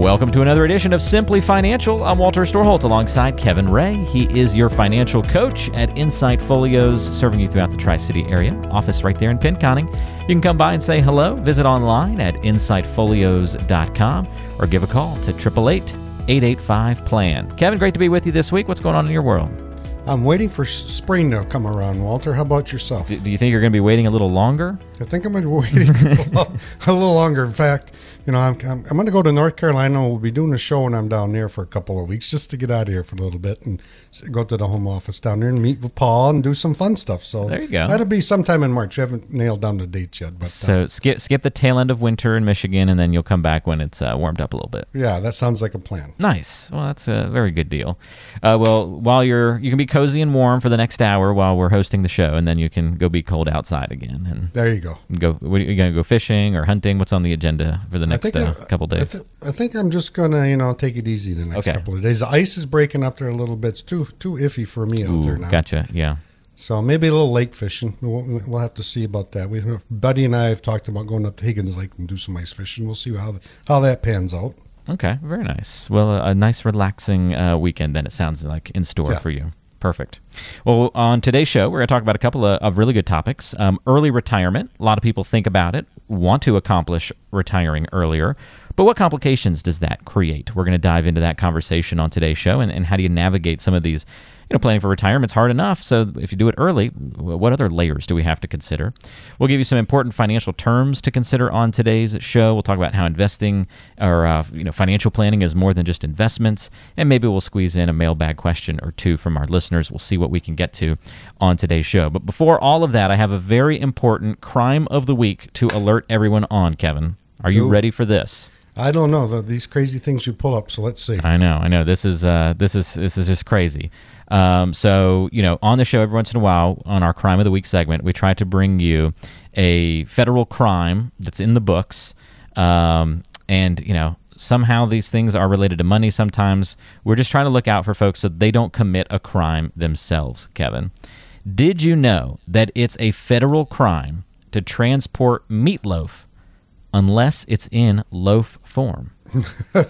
Welcome to another edition of Simply Financial. I'm Walter Storholt alongside Kevin Ray. He is your financial coach at Insight Folios, serving you throughout the Tri City area. Office right there in Pinconning. You can come by and say hello. Visit online at insightfolios.com or give a call to 888 885 PLAN. Kevin, great to be with you this week. What's going on in your world? I'm waiting for spring to come around, Walter. How about yourself? Do, do you think you're going to be waiting a little longer? I think I'm going to be waiting a little longer. In fact, you know, I'm, I'm, I'm going to go to North Carolina. We'll be doing a show when I'm down there for a couple of weeks just to get out of here for a little bit and go to the home office down there and meet with Paul and do some fun stuff. So there you go. That'll be sometime in March. We haven't nailed down the dates yet. But, so uh, skip skip the tail end of winter in Michigan, and then you'll come back when it's uh, warmed up a little bit. Yeah, that sounds like a plan. Nice. Well, that's a very good deal. Uh, well, while you're you can be cozy and warm for the next hour while we're hosting the show, and then you can go be cold outside again. And there you go. Go. What, are you going to go fishing or hunting? What's on the agenda for the next uh, couple days? I, th- I, think I'm just gonna you know take it easy the next okay. couple of days. The ice is breaking up there a little bit. It's too too iffy for me out there now. Gotcha. Yeah. So maybe a little lake fishing. We'll, we'll, have to see about that. We, Buddy and I have talked about going up to Higgins Lake and do some ice fishing. We'll see how how that pans out. Okay, very nice. Well, a, a nice relaxing uh, weekend then it sounds like in store yeah. for you. Perfect. Well, on today's show, we're going to talk about a couple of, of really good topics. Um, early retirement. A lot of people think about it, want to accomplish retiring earlier. But what complications does that create? We're going to dive into that conversation on today's show and, and how do you navigate some of these you know, planning for retirement's hard enough. So if you do it early, what other layers do we have to consider? We'll give you some important financial terms to consider on today's show. We'll talk about how investing or uh, you know financial planning is more than just investments, and maybe we'll squeeze in a mailbag question or two from our listeners. We'll see what we can get to on today's show. But before all of that, I have a very important crime of the week to alert everyone on. Kevin, are you Ooh. ready for this? I don't know the, these crazy things you pull up. So let's see. I know, I know. This is uh, this is this is just crazy. Um, so, you know, on the show every once in a while, on our Crime of the Week segment, we try to bring you a federal crime that's in the books. Um, and, you know, somehow these things are related to money. Sometimes we're just trying to look out for folks so they don't commit a crime themselves, Kevin. Did you know that it's a federal crime to transport meatloaf unless it's in loaf form?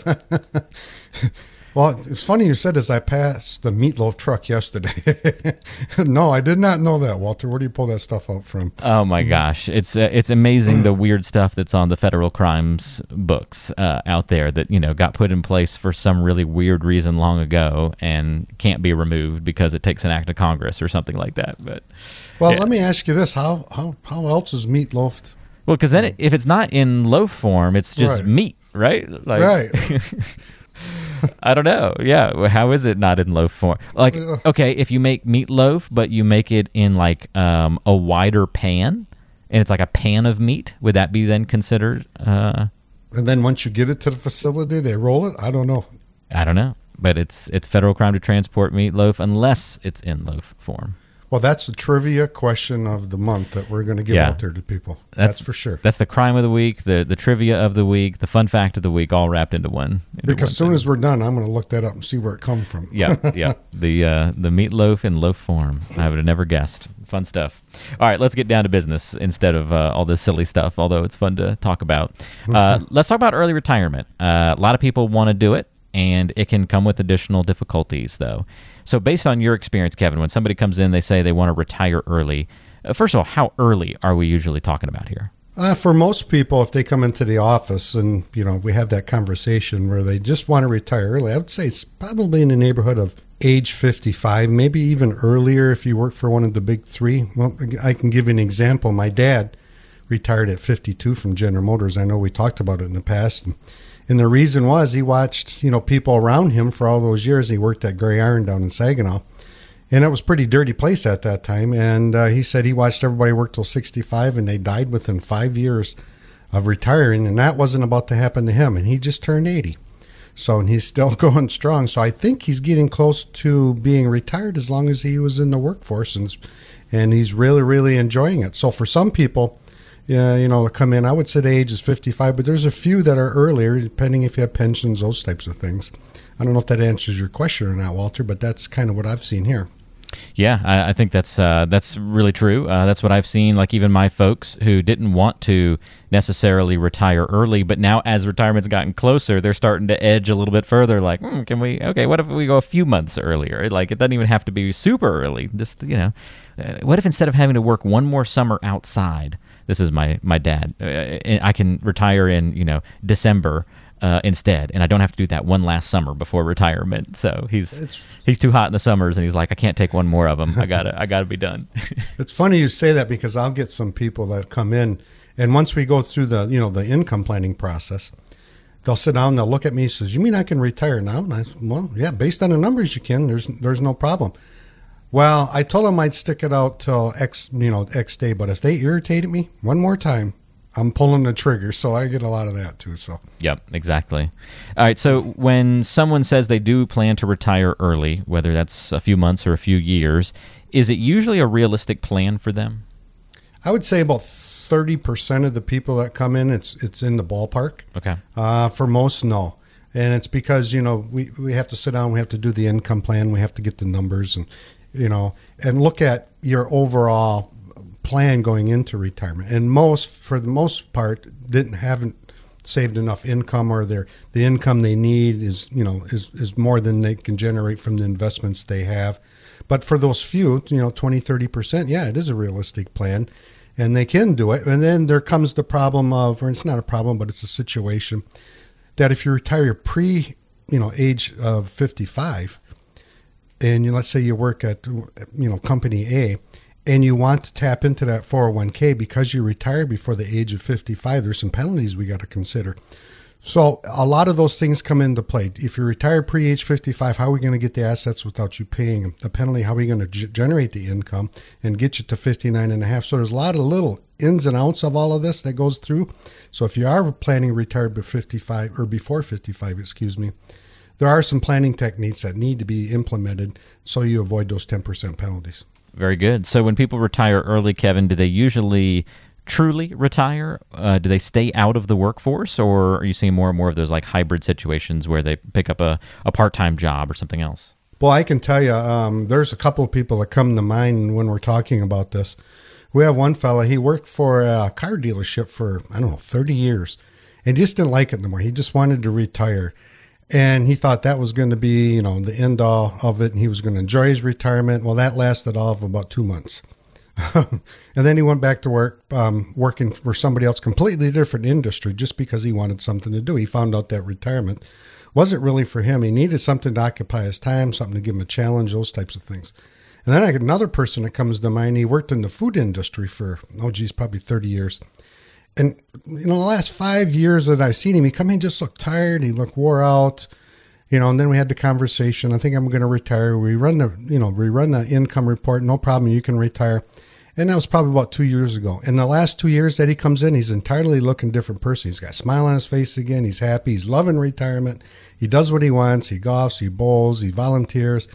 Well, it's funny you said as I passed the meatloaf truck yesterday. no, I did not know that, Walter. Where do you pull that stuff out from? Oh my gosh, it's uh, it's amazing the weird stuff that's on the federal crimes books uh, out there that you know got put in place for some really weird reason long ago and can't be removed because it takes an act of Congress or something like that. But well, yeah. let me ask you this: how how how else is meatloaf? Well, because then it, if it's not in loaf form, it's just right. meat, right? Like, right. I don't know. Yeah, how is it not in loaf form? Like, okay, if you make meatloaf, but you make it in like um, a wider pan, and it's like a pan of meat, would that be then considered? Uh, and then once you get it to the facility, they roll it. I don't know. I don't know, but it's it's federal crime to transport meatloaf unless it's in loaf form. Well, that's the trivia question of the month that we're going to give yeah. out there to people. That's, that's, for sure. That's the crime of the week, the the trivia of the week, the fun fact of the week, all wrapped into one. Into because as soon thing. as we're done, I'm going to look that up and see where it comes from. yeah, yeah. The uh, the meatloaf in loaf form. I would have never guessed. Fun stuff. All right, let's get down to business instead of uh, all this silly stuff. Although it's fun to talk about. Uh, let's talk about early retirement. Uh, a lot of people want to do it, and it can come with additional difficulties, though. So, based on your experience, Kevin, when somebody comes in, they say they want to retire early. Uh, first of all, how early are we usually talking about here? Uh, for most people, if they come into the office and you know we have that conversation where they just want to retire early, I would say it's probably in the neighborhood of age 55, maybe even earlier if you work for one of the big three. Well, I can give you an example. My dad retired at 52 from General Motors. I know we talked about it in the past. And and the reason was he watched, you know, people around him for all those years. He worked at Gray Iron down in Saginaw. And it was pretty dirty place at that time. And uh, he said he watched everybody work till 65 and they died within five years of retiring, and that wasn't about to happen to him. And he just turned 80. So, and he's still going strong. So, I think he's getting close to being retired as long as he was in the workforce, and and he's really, really enjoying it. So, for some people, yeah, you know, come in, I would say the age is 55, but there's a few that are earlier, depending if you have pensions, those types of things. I don't know if that answers your question or not, Walter, but that's kind of what I've seen here. Yeah, I, I think that's uh, that's really true. Uh, that's what I've seen. Like even my folks who didn't want to necessarily retire early, but now as retirement's gotten closer, they're starting to edge a little bit further. Like, hmm, can we? Okay, what if we go a few months earlier? Like it doesn't even have to be super early. Just you know, uh, what if instead of having to work one more summer outside, this is my my dad, uh, I can retire in you know December uh, instead, and I don't have to do that one last summer before retirement. So he's it's, he's too hot in the summers, and he's like, I can't take one more of them. I gotta I gotta be done. it's funny you say that because I'll get some people that come in, and once we go through the you know the income planning process, they'll sit down, they'll look at me, and says, "You mean I can retire now?" And I said, "Well, yeah, based on the numbers, you can. There's there's no problem." Well, I told them I'd stick it out till X, you know, X day, but if they irritated me one more time, I'm pulling the trigger, so I get a lot of that too. So. Yep, exactly. All right. So when someone says they do plan to retire early, whether that's a few months or a few years, is it usually a realistic plan for them? I would say about thirty percent of the people that come in, it's it's in the ballpark. Okay. Uh, for most, no, and it's because you know we we have to sit down, we have to do the income plan, we have to get the numbers, and you know, and look at your overall plan going into retirement. And most, for the most part, didn't haven't saved enough income or their the income they need is you know is is more than they can generate from the investments they have but for those few you know 20 30% yeah it is a realistic plan and they can do it and then there comes the problem of or it's not a problem but it's a situation that if you retire pre you know age of 55 and you, let's say you work at you know company A and you want to tap into that 401k because you retire before the age of 55, there's some penalties we got to consider. So a lot of those things come into play. If you retire pre-age 55, how are we going to get the assets without you paying? The penalty, how are we going to g- generate the income and get you to 59 and a half? So there's a lot of little ins and outs of all of this that goes through. So if you are planning retire before 55 or before 55, excuse me, there are some planning techniques that need to be implemented so you avoid those 10% penalties. Very good. So when people retire early, Kevin, do they usually truly retire? Uh, do they stay out of the workforce, or are you seeing more and more of those like hybrid situations where they pick up a, a part time job or something else? Well, I can tell you, um, there's a couple of people that come to mind when we're talking about this. We have one fella, he worked for a car dealership for, I don't know, 30 years, and he just didn't like it anymore. He just wanted to retire and he thought that was going to be you know the end all of it and he was going to enjoy his retirement. Well that lasted all of about two months. And then he went back to work um, working for somebody else completely different industry just because he wanted something to do. He found out that retirement wasn't really for him. He needed something to occupy his time something to give him a challenge those types of things. And then another person that comes to mind. He worked in the food industry for oh geez probably 30 years and you know, the last five years that I've seen him, he come in just looked tired. He looked wore out. You know, and then we had the conversation. I think I'm going to retire. We run the, you know, we run the income report. No problem. You can retire. And that was probably about two years ago. In the last two years that he comes in, he's entirely looking different person. He's got a smile on his face again. He's happy. He's loving retirement. He does what he wants. He golfs. He bowls. He volunteers.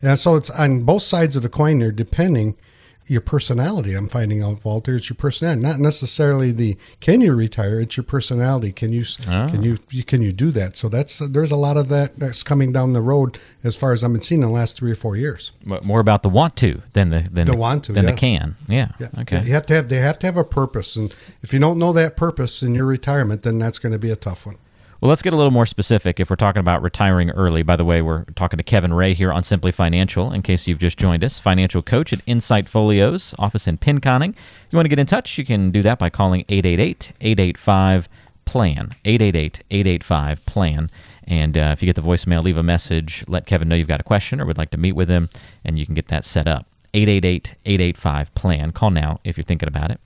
And so it's on both sides of the coin there, depending – your personality. I'm finding out, Walter, it's your personality, not necessarily the can you retire. It's your personality. Can you oh. can you can you do that? So that's uh, there's a lot of that that's coming down the road as far as I've been seeing in the last three or four years. But More about the want to than the than the, the want to than yeah. the can. Yeah. yeah. Okay. You have to have they have to have a purpose, and if you don't know that purpose in your retirement, then that's going to be a tough one. Well, let's get a little more specific if we're talking about retiring early. By the way, we're talking to Kevin Ray here on Simply Financial, in case you've just joined us, financial coach at Insight Folios, office in Pinconning. If you want to get in touch, you can do that by calling 888 885 PLAN, 888 885 PLAN. And uh, if you get the voicemail, leave a message, let Kevin know you've got a question or would like to meet with him, and you can get that set up. 888 885 PLAN. Call now if you're thinking about it.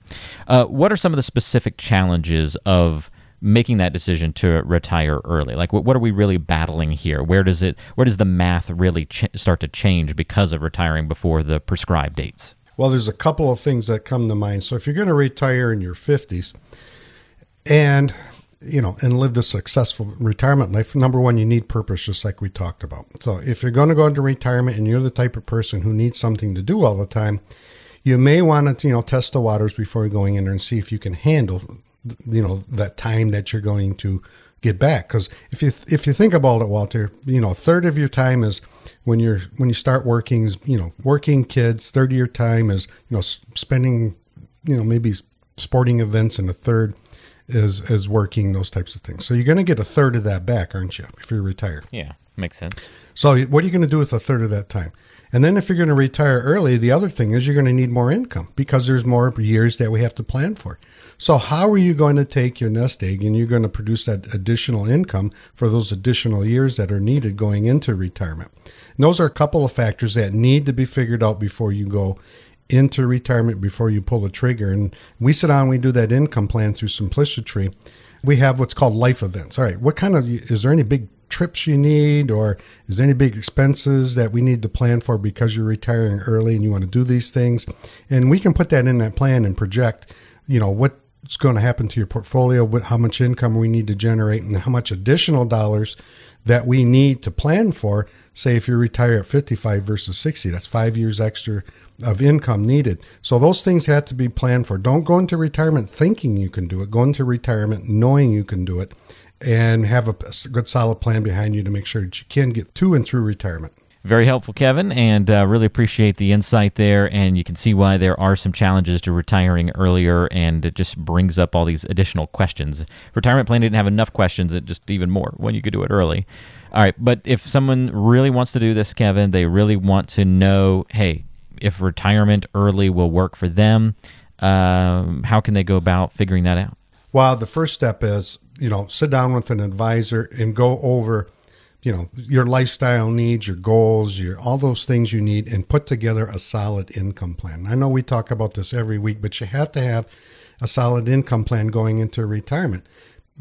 Uh, what are some of the specific challenges of making that decision to retire early? Like, what, what are we really battling here? Where does it? Where does the math really ch- start to change because of retiring before the prescribed dates? Well, there's a couple of things that come to mind. So, if you're going to retire in your 50s, and you know, and live the successful retirement life, number one, you need purpose, just like we talked about. So if you're going to go into retirement and you're the type of person who needs something to do all the time, you may want to, you know, test the waters before going in there and see if you can handle, you know, that time that you're going to get back. Because if you if you think about it, Walter, you know, a third of your time is when you're when you start working, is you know, working kids. Third of your time is you know spending, you know, maybe sporting events, and a third is is working those types of things. So you're going to get a third of that back, aren't you, if you're retired? Yeah, makes sense. So what are you going to do with a third of that time? And then if you're going to retire early, the other thing is you're going to need more income because there's more years that we have to plan for. So how are you going to take your nest egg and you're going to produce that additional income for those additional years that are needed going into retirement? And those are a couple of factors that need to be figured out before you go into retirement before you pull the trigger. And we sit down, we do that income plan through Simplicity. We have what's called life events. All right, what kind of is there any big trips you need, or is there any big expenses that we need to plan for because you're retiring early and you want to do these things? And we can put that in that plan and project, you know, what's going to happen to your portfolio, how much income we need to generate, and how much additional dollars that we need to plan for. Say if you retire at 55 versus 60, that's five years extra of income needed. So those things have to be planned for. Don't go into retirement thinking you can do it. Go into retirement knowing you can do it and have a good solid plan behind you to make sure that you can get to and through retirement. Very helpful, Kevin, and uh, really appreciate the insight there. And you can see why there are some challenges to retiring earlier, and it just brings up all these additional questions. Retirement plan didn't have enough questions, it just even more when you could do it early. All right, but if someone really wants to do this, Kevin, they really want to know, hey, if retirement early will work for them. Um, how can they go about figuring that out? Well, the first step is, you know, sit down with an advisor and go over, you know, your lifestyle needs, your goals, your all those things you need, and put together a solid income plan. I know we talk about this every week, but you have to have a solid income plan going into retirement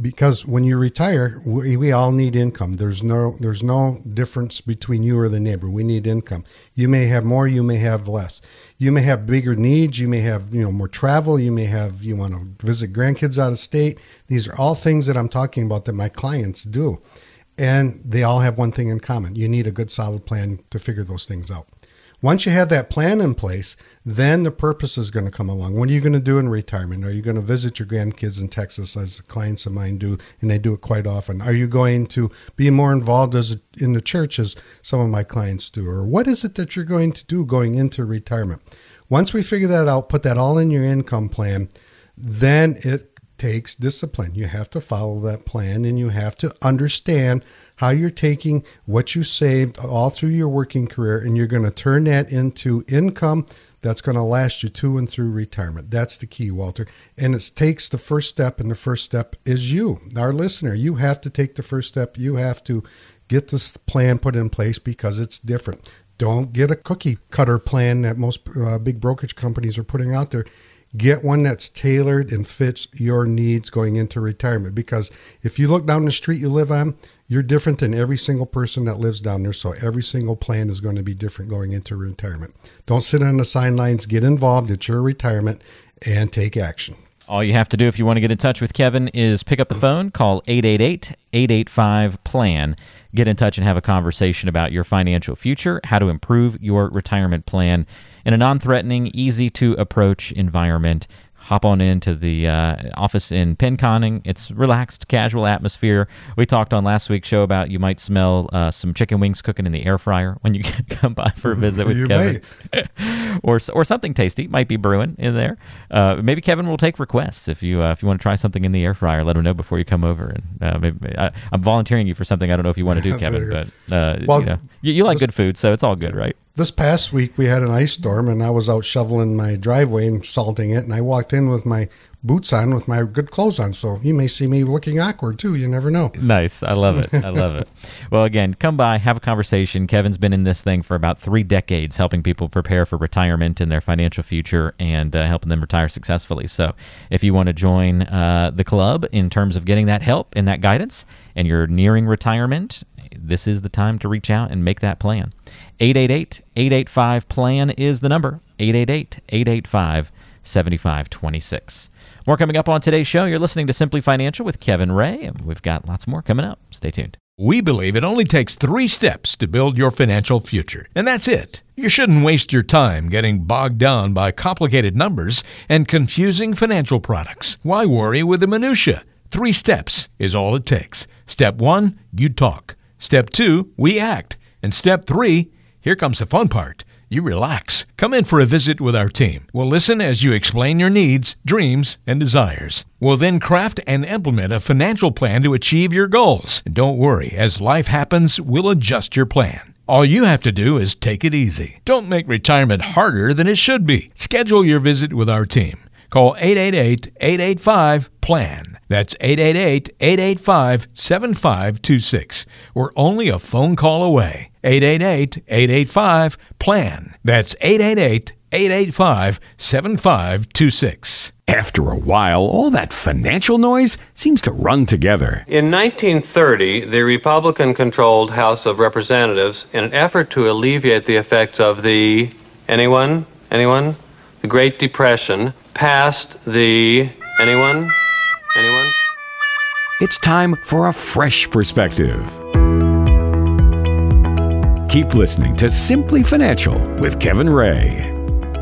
because when you retire, we, we all need income. There's no there's no difference between you or the neighbor. We need income. You may have more, you may have less. You may have bigger needs. You may have you know more travel. You may have you want to visit grandkids out of state. These are all things that I'm talking about that my clients do, and they all have one thing in common. You need a good solid plan to figure those things out. Once you have that plan in place, then the purpose is going to come along. What are you going to do in retirement? Are you going to visit your grandkids in Texas, as clients of mine do, and they do it quite often? Are you going to be more involved as in the church as some of my clients do? Or what is it that you're going to do going into retirement? Once we figure that out, put that all in your income plan, then it takes discipline. You have to follow that plan and you have to understand how you're taking what you saved all through your working career and you're going to turn that into income that's going to last you to and through retirement. That's the key, Walter. And it takes the first step, and the first step is you, our listener. You have to take the first step. You have to get this plan put in place because it's different. Don't get a cookie cutter plan that most uh, big brokerage companies are putting out there Get one that's tailored and fits your needs going into retirement. Because if you look down the street you live on, you're different than every single person that lives down there. So every single plan is going to be different going into retirement. Don't sit on the sidelines. Get involved. It's your retirement and take action. All you have to do if you want to get in touch with Kevin is pick up the phone, call 888 885 PLAN. Get in touch and have a conversation about your financial future, how to improve your retirement plan in a non threatening, easy to approach environment hop on into the uh, office in Pinconning. It's relaxed, casual atmosphere. We talked on last week's show about you might smell uh, some chicken wings cooking in the air fryer when you come by for a visit with Kevin, or or something tasty might be brewing in there. Uh, maybe Kevin will take requests if you uh, if you want to try something in the air fryer. Let him know before you come over. And uh, maybe I, am volunteering you for something. I don't know if you want to do, Kevin, but uh, well, you, know, you, you like good food, so it's all good, right? This past week we had an ice storm and I was out shoveling my driveway and salting it and I walked in with my boots on with my good clothes on. So you may see me looking awkward too. You never know. Nice. I love it. I love it. Well, again, come by, have a conversation. Kevin's been in this thing for about three decades, helping people prepare for retirement and their financial future and uh, helping them retire successfully. So if you want to join uh, the club in terms of getting that help and that guidance and you're nearing retirement, this is the time to reach out and make that plan. 888 885 PLAN is the number 888 885 7526. More coming up on today's show. You're listening to Simply Financial with Kevin Ray, and we've got lots more coming up. Stay tuned. We believe it only takes three steps to build your financial future, and that's it. You shouldn't waste your time getting bogged down by complicated numbers and confusing financial products. Why worry with the minutiae? Three steps is all it takes. Step one, you talk. Step two, we act. And step three, here comes the fun part you relax. Come in for a visit with our team. We'll listen as you explain your needs, dreams, and desires. We'll then craft and implement a financial plan to achieve your goals. And don't worry, as life happens, we'll adjust your plan. All you have to do is take it easy. Don't make retirement harder than it should be. Schedule your visit with our team. Call 888 885 PLAN. That's 888 885 7526. We're only a phone call away. 888 885 PLAN. That's 888 885 7526. After a while, all that financial noise seems to run together. In 1930, the Republican controlled House of Representatives, in an effort to alleviate the effects of the. Anyone? Anyone? The Great Depression, passed the. Anyone? Anyone? It's time for a fresh perspective. Keep listening to Simply Financial with Kevin Ray.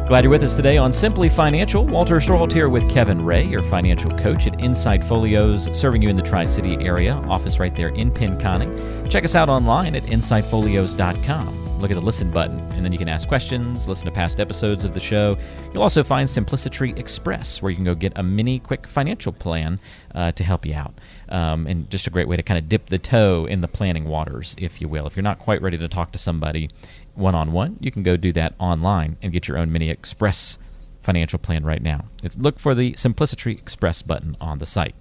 Glad you're with us today on Simply Financial. Walter Storholt here with Kevin Ray, your financial coach at Insight Folios, serving you in the Tri City area. Office right there in Pinconning. Check us out online at insightfolios.com look at the listen button, and then you can ask questions, listen to past episodes of the show. You'll also find Simplicity Express, where you can go get a mini quick financial plan uh, to help you out. Um, and just a great way to kind of dip the toe in the planning waters, if you will. If you're not quite ready to talk to somebody one on one, you can go do that online and get your own mini express financial plan right now. It's, look for the Simplicity Express button on the site.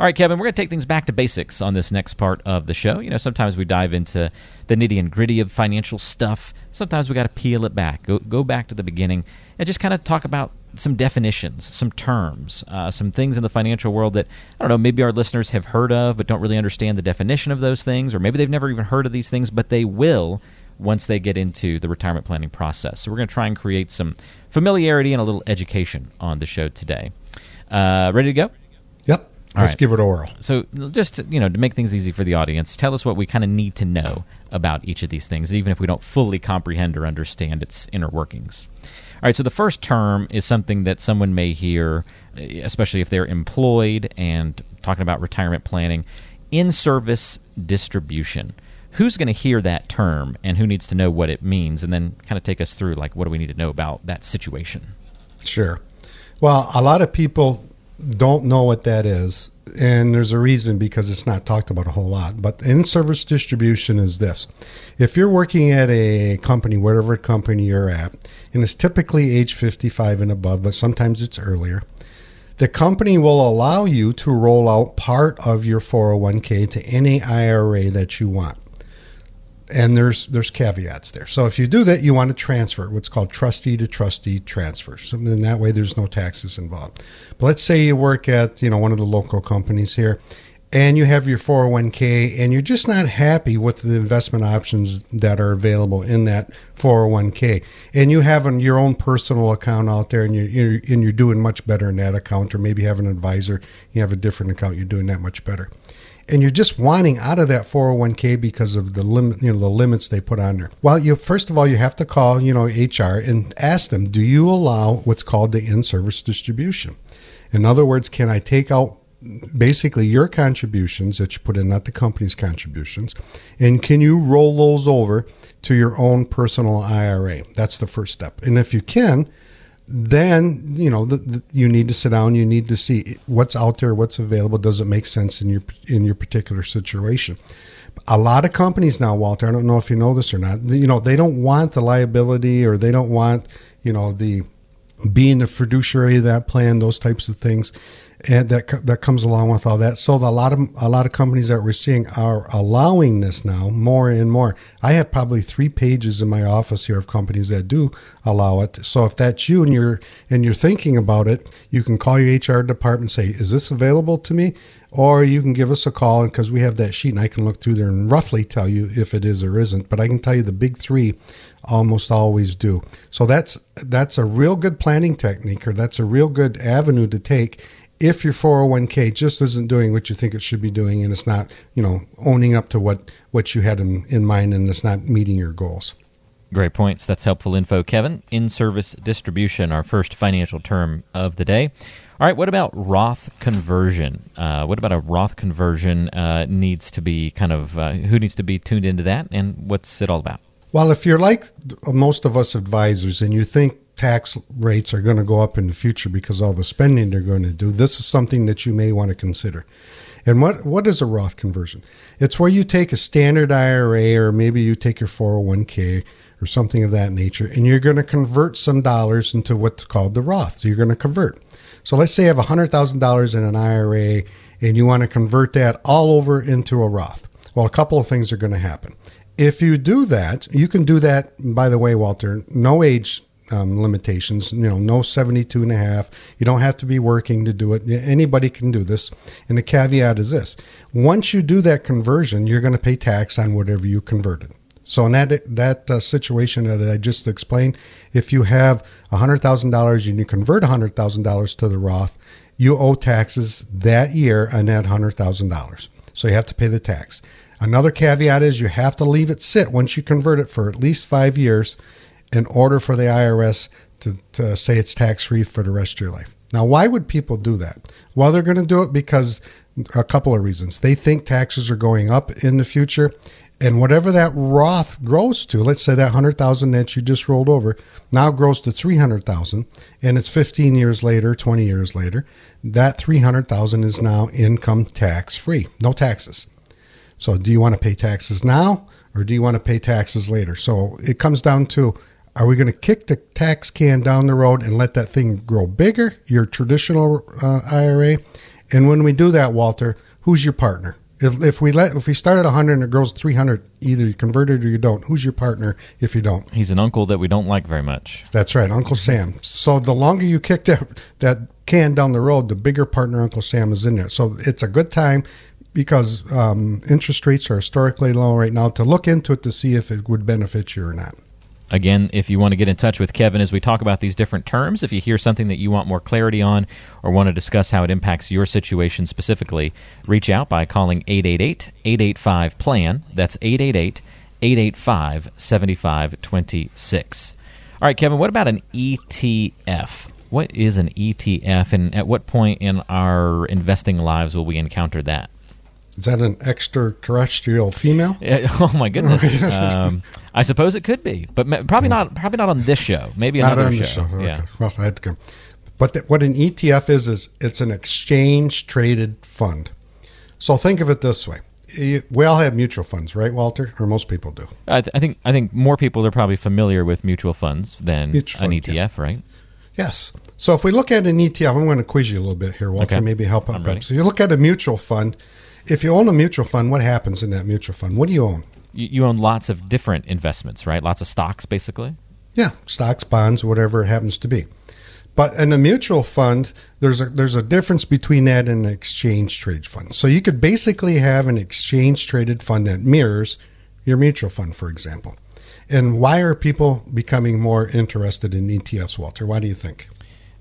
All right, Kevin, we're going to take things back to basics on this next part of the show. You know, sometimes we dive into the nitty and gritty of financial stuff. Sometimes we got to peel it back, go, go back to the beginning, and just kind of talk about some definitions, some terms, uh, some things in the financial world that, I don't know, maybe our listeners have heard of but don't really understand the definition of those things, or maybe they've never even heard of these things, but they will once they get into the retirement planning process. So we're going to try and create some familiarity and a little education on the show today. Uh, ready to go? Let's right. give it oral. So, just to, you know, to make things easy for the audience, tell us what we kind of need to know about each of these things, even if we don't fully comprehend or understand its inner workings. All right. So, the first term is something that someone may hear, eh, especially if they're employed and talking about retirement planning, in-service distribution. Who's going to hear that term, and who needs to know what it means, and then kind of take us through like what do we need to know about that situation? Sure. Well, a lot of people don't know what that is, and there's a reason because it's not talked about a whole lot. But in service distribution is this. If you're working at a company, whatever company you're at, and it's typically age 55 and above, but sometimes it's earlier, the company will allow you to roll out part of your 401k to any IRA that you want and there's there's caveats there. So if you do that, you want to transfer what's called trustee to trustee transfer. So in that way, there's no taxes involved. But let's say you work at you know one of the local companies here, and you have your 401k, and you're just not happy with the investment options that are available in that 401k, and you have an, your own personal account out there, and you're, you're and you're doing much better in that account, or maybe have an advisor, you have a different account, you're doing that much better and you're just wanting out of that 401k because of the limit, you know, the limits they put on there. Well, you first of all you have to call, you know, HR and ask them, do you allow what's called the in-service distribution? In other words, can I take out basically your contributions that you put in, not the company's contributions, and can you roll those over to your own personal IRA? That's the first step. And if you can, then you know the, the, you need to sit down. You need to see what's out there, what's available. Does it make sense in your in your particular situation? A lot of companies now, Walter. I don't know if you know this or not. You know they don't want the liability, or they don't want you know the being the fiduciary of that plan. Those types of things. And that that comes along with all that. So a lot of a lot of companies that we're seeing are allowing this now more and more. I have probably three pages in my office here of companies that do allow it. So if that's you and you're and you're thinking about it, you can call your HR department and say, "Is this available to me?" Or you can give us a call because we have that sheet and I can look through there and roughly tell you if it is or isn't. But I can tell you the big three almost always do. So that's that's a real good planning technique or that's a real good avenue to take if your 401k just isn't doing what you think it should be doing and it's not, you know, owning up to what, what you had in, in mind and it's not meeting your goals. Great points. That's helpful info, Kevin. In service distribution, our first financial term of the day. All right, what about Roth conversion? Uh, what about a Roth conversion uh, needs to be kind of, uh, who needs to be tuned into that and what's it all about? Well, if you're like most of us advisors and you think tax rates are going to go up in the future because all the spending they're going to do, this is something that you may want to consider. And what what is a Roth conversion? It's where you take a standard IRA or maybe you take your 401k or something of that nature and you're going to convert some dollars into what's called the Roth. So you're going to convert. So let's say you have $100,000 in an IRA and you want to convert that all over into a Roth. Well, a couple of things are going to happen. If you do that, you can do that, by the way, Walter, no age um, limitations, you know, no 72 and a half. You don't have to be working to do it. Anybody can do this. And the caveat is this once you do that conversion, you're going to pay tax on whatever you converted. So in that that uh, situation that I just explained, if you have $100,000 and you convert $100,000 to the Roth, you owe taxes that year on that $100,000. So you have to pay the tax. Another caveat is you have to leave it sit once you convert it for at least five years in order for the IRS to, to say it's tax free for the rest of your life. Now, why would people do that? Well, they're going to do it because a couple of reasons. They think taxes are going up in the future, and whatever that Roth grows to, let's say that 100,000 that you just rolled over, now grows to 300,000 and it's 15 years later, 20 years later, that 300,000 is now income tax free, no taxes. So do you want to pay taxes now or do you want to pay taxes later? So it comes down to are we going to kick the tax can down the road and let that thing grow bigger, your traditional uh, IRA? And when we do that, Walter, who's your partner? If, if we let if we start at 100 and it grows 300, either you convert it or you don't. Who's your partner if you don't? He's an uncle that we don't like very much. That's right, Uncle Sam. So the longer you kick that that can down the road, the bigger partner Uncle Sam is in there. So it's a good time because um, interest rates are historically low right now to look into it to see if it would benefit you or not. Again, if you want to get in touch with Kevin as we talk about these different terms, if you hear something that you want more clarity on or want to discuss how it impacts your situation specifically, reach out by calling 888 885 PLAN. That's 888 885 7526. All right, Kevin, what about an ETF? What is an ETF, and at what point in our investing lives will we encounter that? Is that an extraterrestrial female? oh my goodness! um, I suppose it could be, but probably not. Probably not on this show. Maybe not another show. show. Okay. Yeah. Well, I had to come. But the, what an ETF is is it's an exchange traded fund. So think of it this way: we all have mutual funds, right, Walter? Or most people do. I, th- I think I think more people are probably familiar with mutual funds than mutual an fund, ETF, yeah. right? Yes. So if we look at an ETF, I'm going to quiz you a little bit here, Walter. Okay. Maybe help out. So you look at a mutual fund if you own a mutual fund, what happens in that mutual fund? What do you own? You, you own lots of different investments, right? Lots of stocks, basically. Yeah, stocks, bonds, whatever it happens to be. But in a mutual fund, there's a there's a difference between that and an exchange traded fund. So you could basically have an exchange traded fund that mirrors your mutual fund, for example. And why are people becoming more interested in ETFs, Walter? Why do you think?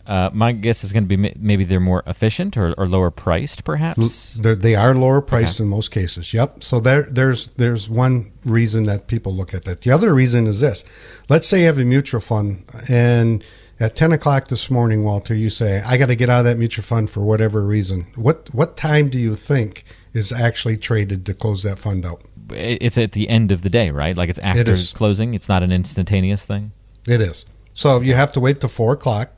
Uh, my guess is going to be maybe they're more efficient or, or lower priced, perhaps. They are lower priced okay. in most cases. Yep. So there, there's there's one reason that people look at that. The other reason is this: let's say you have a mutual fund, and at ten o'clock this morning, Walter, you say, "I got to get out of that mutual fund for whatever reason." What what time do you think is actually traded to close that fund out? It's at the end of the day, right? Like it's after it closing. It's not an instantaneous thing. It is. So you have to wait till four o'clock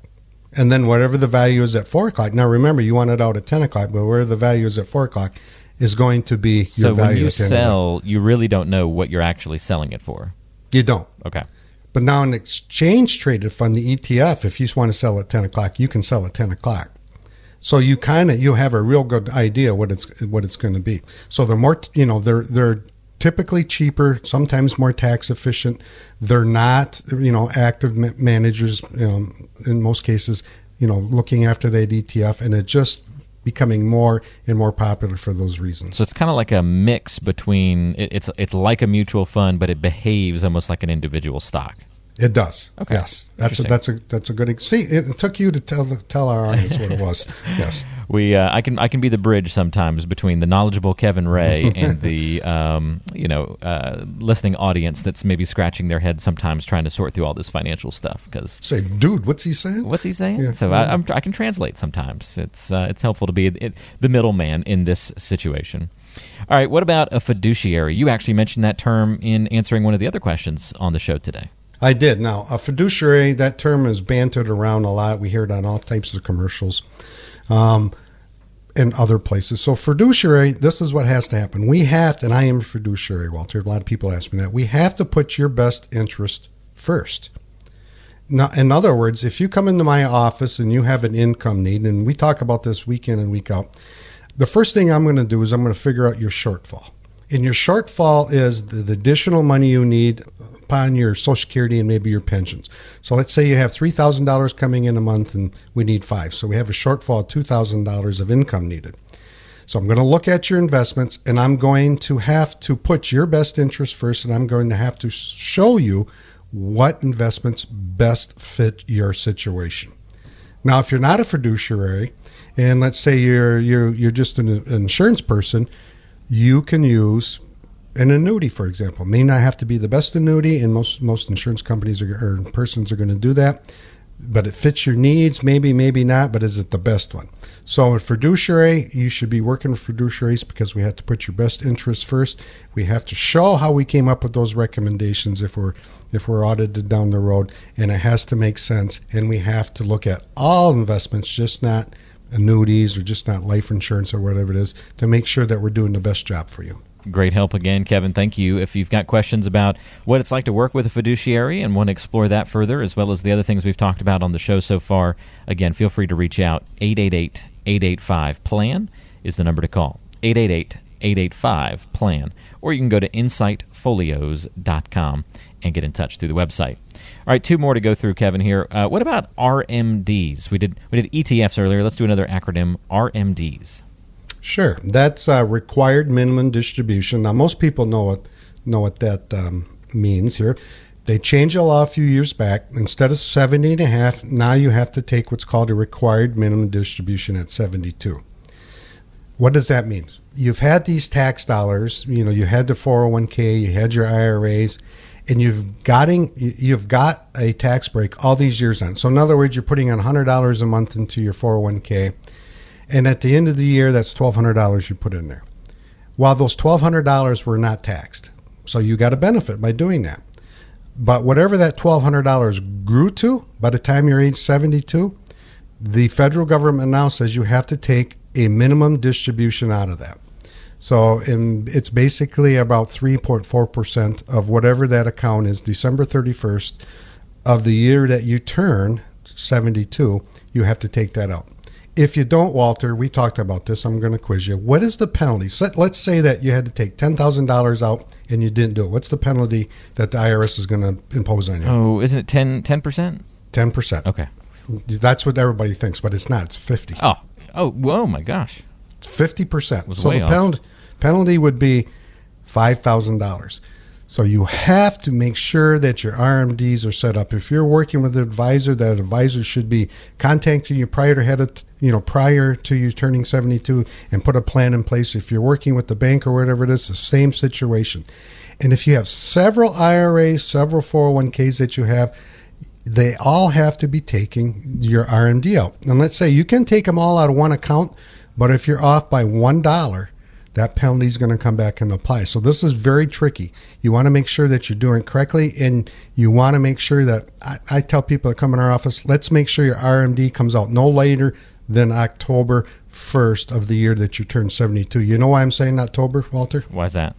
and then whatever the value is at four o'clock. Now remember, you want it out at ten o'clock, but where the value is at four o'clock is going to be so your value. when you sell, you really don't know what you're actually selling it for. You don't. Okay. But now an exchange traded fund, the ETF, if you want to sell at ten o'clock, you can sell at ten o'clock. So you kind of you have a real good idea what it's what it's going to be. So the more you know, they're they're typically cheaper, sometimes more tax efficient. They're not you know active managers um, in most cases. You know, looking after that ETF, and it just becoming more and more popular for those reasons. So it's kind of like a mix between it's it's like a mutual fund, but it behaves almost like an individual stock. It does. Okay. Yes, that's a, that's a that's a good. See, it took you to tell tell our audience what it was. Yes, we. Uh, I can I can be the bridge sometimes between the knowledgeable Kevin Ray and the um, you know uh, listening audience that's maybe scratching their head sometimes trying to sort through all this financial stuff. Because say, dude, what's he saying? What's he saying? Yeah. So I, I, can translate sometimes. It's uh, it's helpful to be it, the middleman in this situation. All right, what about a fiduciary? You actually mentioned that term in answering one of the other questions on the show today. I did. Now, a fiduciary, that term is bantered around a lot. We hear it on all types of commercials um, and other places. So, fiduciary, this is what has to happen. We have to, and I am fiduciary, Walter. A lot of people ask me that. We have to put your best interest first. Now, in other words, if you come into my office and you have an income need, and we talk about this week in and week out, the first thing I'm going to do is I'm going to figure out your shortfall. And your shortfall is the additional money you need upon your Social Security and maybe your pensions. So let's say you have $3,000 coming in a month and we need five. So we have a shortfall of $2,000 of income needed. So I'm going to look at your investments and I'm going to have to put your best interest first and I'm going to have to show you what investments best fit your situation. Now, if you're not a fiduciary and let's say you're you're you're just an insurance person, you can use an annuity, for example, may not have to be the best annuity, and most most insurance companies are, or persons are going to do that. But it fits your needs, maybe, maybe not. But is it the best one? So, in fiduciary, you should be working with fiduciaries because we have to put your best interests first. We have to show how we came up with those recommendations if we're if we're audited down the road, and it has to make sense. And we have to look at all investments, just not annuities or just not life insurance or whatever it is, to make sure that we're doing the best job for you. Great help again, Kevin. Thank you. If you've got questions about what it's like to work with a fiduciary and want to explore that further, as well as the other things we've talked about on the show so far, again, feel free to reach out. 888 885 PLAN is the number to call. 888 885 PLAN. Or you can go to insightfolios.com and get in touch through the website. All right, two more to go through, Kevin. Here, uh, what about RMDs? We did we did ETFs earlier. Let's do another acronym: RMDs. Sure, that's a required minimum distribution. Now, most people know what know what that um, means here. They changed a law a few years back. Instead of 70 and a half, now you have to take what's called a required minimum distribution at 72. What does that mean? You've had these tax dollars, you know, you had the 401k, you had your IRAs, and you've gotten you've got a tax break all these years on. So in other words, you're putting on $100 a month into your 401k and at the end of the year, that's $1,200 you put in there. While those $1,200 were not taxed. So you got a benefit by doing that. But whatever that $1,200 grew to by the time you're age 72, the federal government now says you have to take a minimum distribution out of that. So it's basically about 3.4% of whatever that account is, December 31st of the year that you turn 72, you have to take that out if you don't, Walter, we talked about this. I'm going to quiz you. What is the penalty? So let's say that you had to take ten thousand dollars out and you didn't do it. What's the penalty that the IRS is going to impose on you? Oh, isn't it 10 percent? Ten percent. Okay. That's what everybody thinks, but it's not. It's fifty. Oh, oh, whoa, my gosh! Fifty percent. So the penalty penalty would be five thousand dollars. So you have to make sure that your RMDs are set up. If you're working with an advisor, that advisor should be contacting you prior to head of, you know prior to you turning 72 and put a plan in place. If you're working with the bank or whatever it is, the same situation. And if you have several IRAs, several 401ks that you have, they all have to be taking your RMD out. And let's say you can take them all out of one account, but if you're off by one dollar that penalty is going to come back and apply. So this is very tricky. You want to make sure that you're doing it correctly, and you want to make sure that I, I, tell people that come in our office, let's make sure your RMD comes out no later than October 1st of the year that you turn 72. You know why I'm saying October, Walter? Why is that?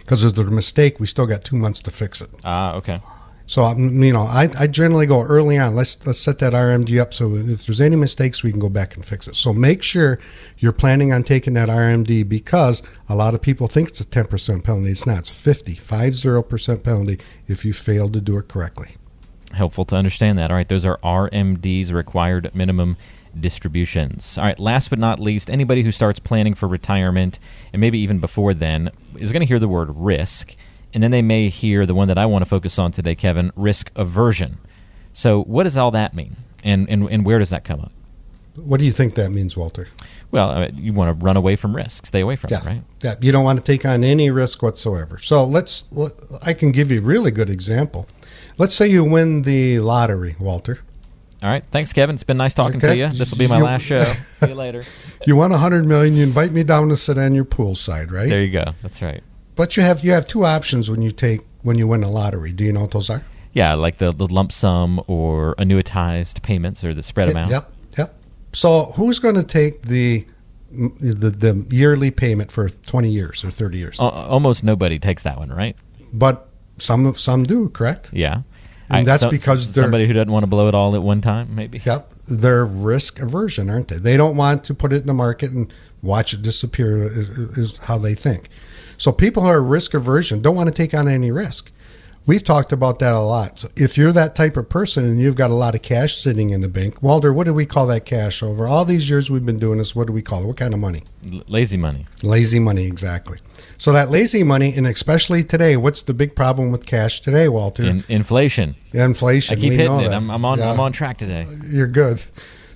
Because there's a mistake. We still got two months to fix it. Ah, okay. So um, you know, I, I generally go early on. Let's let's set that RMD up so if there's any mistakes, we can go back and fix it. So make sure you're planning on taking that RMD because a lot of people think it's a 10% penalty. It's not. It's 50, 50% penalty if you fail to do it correctly. Helpful to understand that. All right, those are RMDs, required minimum distributions. All right, last but not least, anybody who starts planning for retirement and maybe even before then is going to hear the word risk and then they may hear the one that I want to focus on today, Kevin, risk aversion. So, what does all that mean, and and, and where does that come up? What do you think that means, Walter? Well, uh, you want to run away from risk, stay away from yeah. it, right? Yeah, you don't want to take on any risk whatsoever. So let's. I can give you a really good example. Let's say you win the lottery, Walter. All right, thanks, Kevin. It's been nice talking okay. to you. This will be my you, last show. See you later. You won a hundred million. You invite me down to sit on your poolside, right? There you go. That's right. But you have you have two options when you take when you win a lottery. Do you know what those are? Yeah, like the, the lump sum or annuitized payments or the spread yep, amount. Yep, yep. So who's going to take the, the the yearly payment for twenty years or thirty years? almost nobody takes that one, right? But some some do, correct? Yeah. And that's so, because they're somebody who doesn't want to blow it all at one time, maybe. Yep, they're risk aversion, aren't they? They don't want to put it in the market and watch it disappear. Is, is how they think. So people who are risk aversion don't want to take on any risk. We've talked about that a lot. So if you're that type of person and you've got a lot of cash sitting in the bank, Walter, what do we call that cash over all these years we've been doing this? What do we call it? What kind of money? L- lazy money. Lazy money, exactly. So that lazy money, and especially today, what's the big problem with cash today, Walter? In- inflation. Inflation. I keep hitting it. I'm, I'm, on. Yeah. I'm on track today. You're good.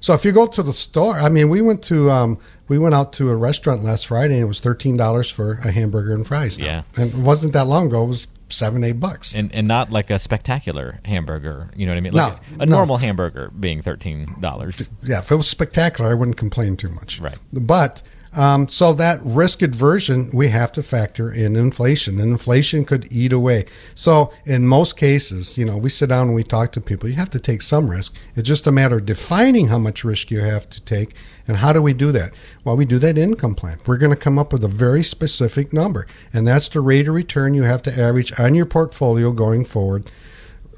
So if you go to the store, I mean, we went to um, we went out to a restaurant last Friday and it was thirteen dollars for a hamburger and fries. Now. Yeah, and it wasn't that long ago. It was seven eight bucks, and and not like a spectacular hamburger. You know what I mean? Like no, a, a no. normal hamburger being thirteen dollars. Yeah, if it was spectacular, I wouldn't complain too much. Right, but um, so that risk aversion, we have to factor in inflation, and inflation could eat away. So in most cases, you know, we sit down and we talk to people. You have to take some risk. It's just a matter of defining how much risk you have to take, and how do we do that? Well, we do that income plan. We're going to come up with a very specific number, and that's the rate of return you have to average on your portfolio going forward.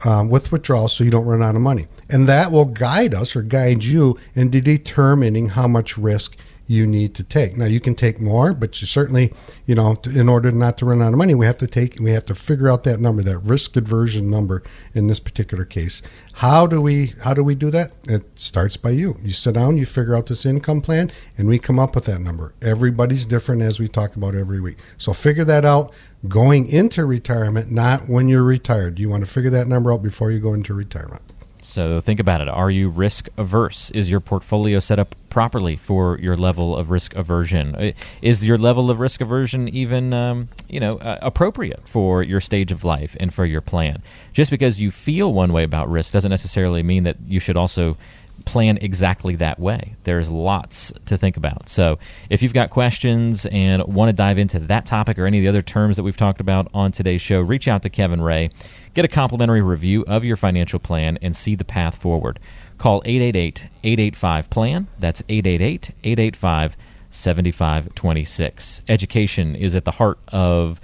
Um, with withdrawal so you don't run out of money. And that will guide us or guide you into determining how much risk you need to take. Now you can take more, but you certainly, you know, in order not to run out of money, we have to take we have to figure out that number, that risk aversion number in this particular case. How do we how do we do that? It starts by you. You sit down, you figure out this income plan, and we come up with that number. Everybody's different as we talk about every week. So figure that out going into retirement, not when you're retired. You want to figure that number out before you go into retirement. So think about it. Are you risk averse? Is your portfolio set up properly for your level of risk aversion? Is your level of risk aversion even, um, you know, uh, appropriate for your stage of life and for your plan? Just because you feel one way about risk doesn't necessarily mean that you should also plan exactly that way. There's lots to think about. So, if you've got questions and want to dive into that topic or any of the other terms that we've talked about on today's show, reach out to Kevin Ray. Get a complimentary review of your financial plan and see the path forward. Call 888 885 PLAN. That's 888 885 7526. Education is at the heart of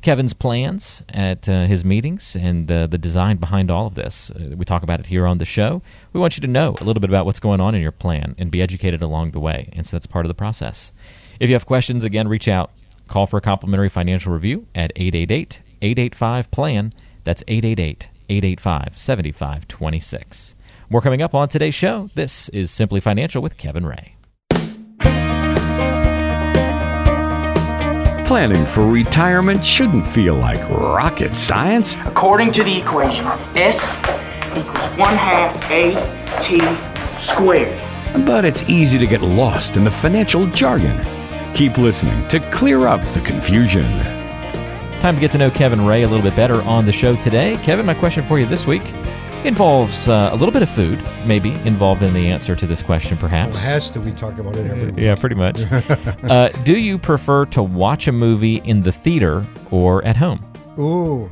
Kevin's plans at uh, his meetings and uh, the design behind all of this. Uh, we talk about it here on the show. We want you to know a little bit about what's going on in your plan and be educated along the way. And so that's part of the process. If you have questions, again, reach out. Call for a complimentary financial review at 888 885 PLAN. That's 888 885 7526. More coming up on today's show. This is Simply Financial with Kevin Ray. Planning for retirement shouldn't feel like rocket science. According to the equation, S equals 1 half A T squared. But it's easy to get lost in the financial jargon. Keep listening to clear up the confusion. Time to get to know Kevin Ray a little bit better on the show today. Kevin, my question for you this week involves uh, a little bit of food, maybe involved in the answer to this question, perhaps. Well, has to. We talk about it every week. Yeah, pretty much. uh, do you prefer to watch a movie in the theater or at home? Ooh.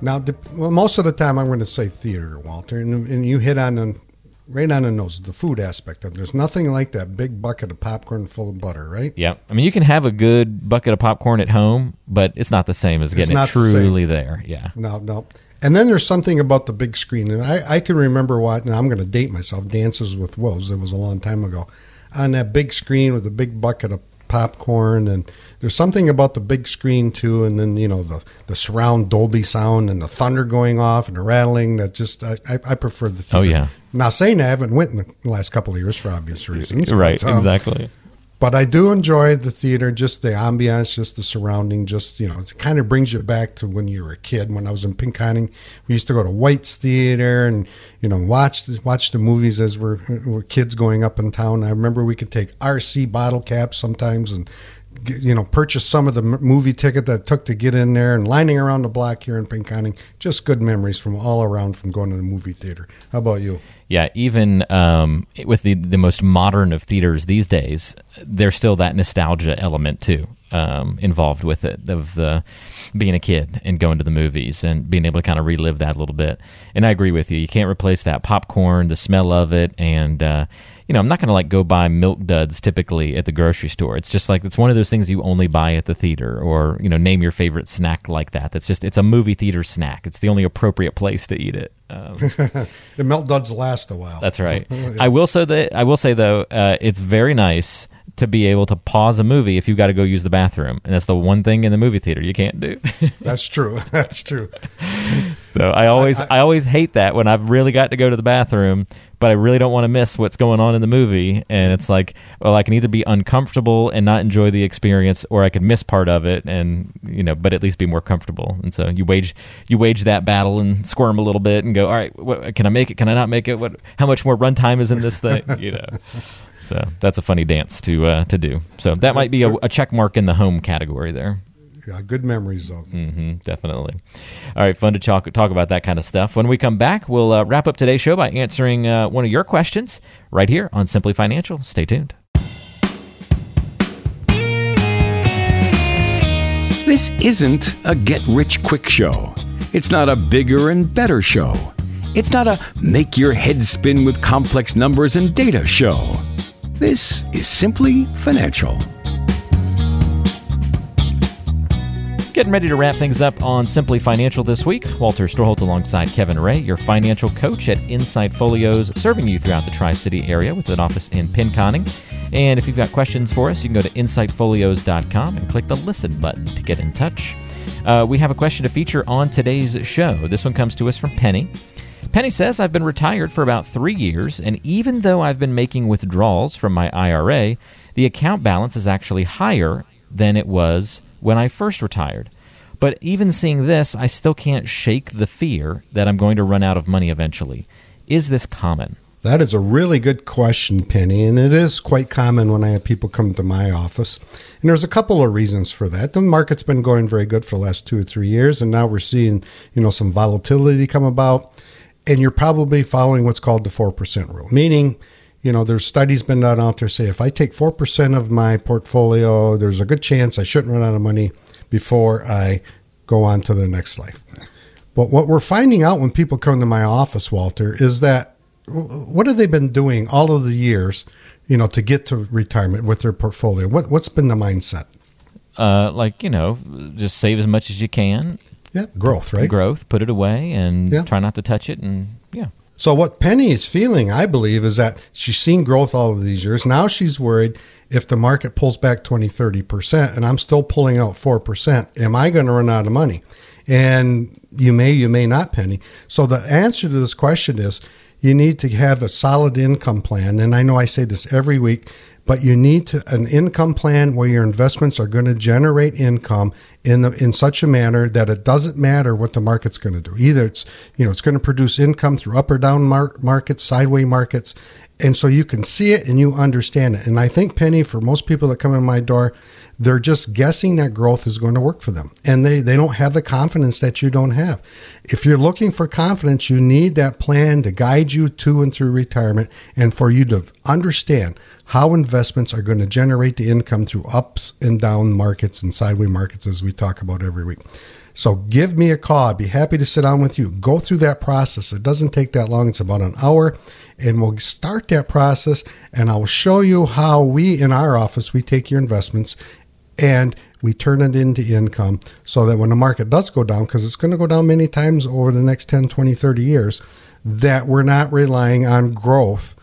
Now, well, most of the time I'm going to say theater, Walter, and, and you hit on right on the nose, the food aspect of it. There's nothing like that big bucket of popcorn full of butter, right? Yeah. I mean, you can have a good bucket of popcorn at home, but it's not the same as getting it truly the there. Yeah. No, no. And then there's something about the big screen, and I, I can remember what. And I'm going to date myself. Dances with Wolves. It was a long time ago, on that big screen with a big bucket of popcorn and there's something about the big screen too and then you know the the surround dolby sound and the thunder going off and the rattling that just i, I prefer the theater. oh yeah now saying i haven't went in the last couple of years for obvious reasons right but, um, exactly but I do enjoy the theater, just the ambiance, just the surrounding, just, you know, it kind of brings you back to when you were a kid. When I was in Pinconning, we used to go to White's Theater and, you know, watch the, watch the movies as we're, uh, we're kids going up in town. I remember we could take RC bottle caps sometimes and, you know, purchase some of the movie ticket that took to get in there and lining around the block here in Pinconning. Just good memories from all around from going to the movie theater. How about you? yeah, even um, with the the most modern of theaters these days, there's still that nostalgia element too um, involved with it of the being a kid and going to the movies and being able to kind of relive that a little bit. And I agree with you. You can't replace that popcorn, the smell of it, and uh, you know, I'm not going to like go buy milk duds typically at the grocery store. It's just like it's one of those things you only buy at the theater, or you know, name your favorite snack like that. That's just it's a movie theater snack. It's the only appropriate place to eat it. Um, the milk duds last a while. That's right. I will say that I will say though, uh, it's very nice to be able to pause a movie if you've got to go use the bathroom. And that's the one thing in the movie theater you can't do. that's true. That's true. So I always I, I, I, always hate that when I've really got to go to the bathroom, but I really don't want to miss what's going on in the movie. And it's like, well, I can either be uncomfortable and not enjoy the experience, or I could miss part of it and you know, but at least be more comfortable. And so you wage you wage that battle and squirm a little bit and go, all right, what, can I make it? Can I not make it? What? How much more runtime is in this thing? You know. So that's a funny dance to uh, to do. So that might be a, a check mark in the home category there. Yeah, good memories though. Mm-hmm, definitely. All right, fun to talk talk about that kind of stuff. When we come back, we'll uh, wrap up today's show by answering uh, one of your questions right here on Simply Financial. Stay tuned. This isn't a get rich quick show. It's not a bigger and better show. It's not a make your head spin with complex numbers and data show. This is Simply Financial. Getting ready to wrap things up on Simply Financial this week. Walter Storholt alongside Kevin Ray, your financial coach at Insight Folios, serving you throughout the Tri City area with an office in Pinconning. And if you've got questions for us, you can go to insightfolios.com and click the listen button to get in touch. Uh, we have a question to feature on today's show. This one comes to us from Penny. Penny says, I've been retired for about three years, and even though I've been making withdrawals from my IRA, the account balance is actually higher than it was when I first retired. But even seeing this, I still can't shake the fear that I'm going to run out of money eventually. Is this common? That is a really good question, Penny, and it is quite common when I have people come to my office. And there's a couple of reasons for that. The market's been going very good for the last two or three years, and now we're seeing, you know, some volatility come about and you're probably following what's called the 4% rule, meaning, you know, there's studies been done out there say if I take 4% of my portfolio, there's a good chance I shouldn't run out of money before I go on to the next life. But what we're finding out when people come to my office, Walter, is that what have they been doing all of the years, you know, to get to retirement with their portfolio? What, what's been the mindset? Uh, like, you know, just save as much as you can yeah, growth, right? Growth, put it away and yeah. try not to touch it and yeah. So what Penny is feeling, I believe, is that she's seen growth all of these years. Now she's worried if the market pulls back 20, 30% and I'm still pulling out 4%, am I going to run out of money? And you may, you may not, Penny. So the answer to this question is you need to have a solid income plan. And I know I say this every week, but you need to, an income plan where your investments are going to generate income in the, in such a manner that it doesn't matter what the market's going to do. Either it's you know it's going to produce income through up or down mar- markets, sideways markets, and so you can see it and you understand it. And I think Penny, for most people that come in my door, they're just guessing that growth is going to work for them. And they, they don't have the confidence that you don't have. If you're looking for confidence, you need that plan to guide you to and through retirement and for you to understand how investments are going to generate the income through ups and down markets and sideways markets as we talk about every week. So give me a call. I'd be happy to sit down with you. Go through that process. It doesn't take that long. It's about an hour and we'll start that process and I'll show you how we in our office we take your investments and we turn it into income so that when the market does go down, because it's going to go down many times over the next 10, 20, 30 years, that we're not relying on growth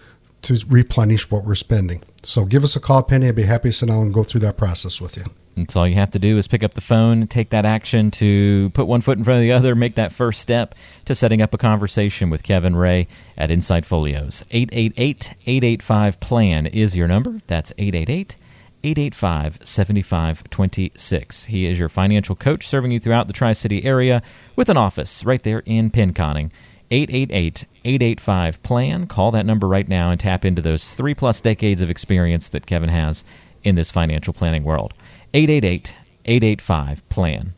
to replenish what we're spending. So give us a call, Penny. I'd be happy to sit down and go through that process with you. That's all you have to do is pick up the phone, take that action to put one foot in front of the other, make that first step to setting up a conversation with Kevin Ray at Insight Folios. 888 885 PLAN is your number. That's 888 885 7526. He is your financial coach serving you throughout the Tri City area with an office right there in Pinconning. 888 885 PLAN. Call that number right now and tap into those three plus decades of experience that Kevin has in this financial planning world. 888 885 PLAN.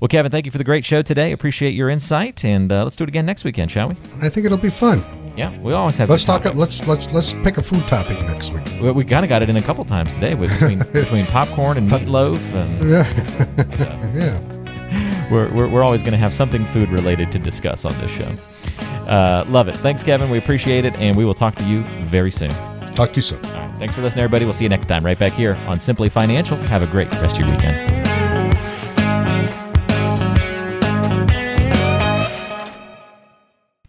Well, Kevin, thank you for the great show today. Appreciate your insight, and uh, let's do it again next weekend, shall we? I think it'll be fun. Yeah, we always have. Let's talk. Let's let's let's pick a food topic next week. We, we kind of got it in a couple times today with between between popcorn and meatloaf and yeah, yeah. We're, we're, we're always going to have something food related to discuss on this show. Uh, love it. Thanks, Kevin. We appreciate it, and we will talk to you very soon. Talk to you soon. Right. Thanks for listening, everybody. We'll see you next time right back here on Simply Financial. Have a great rest of your weekend.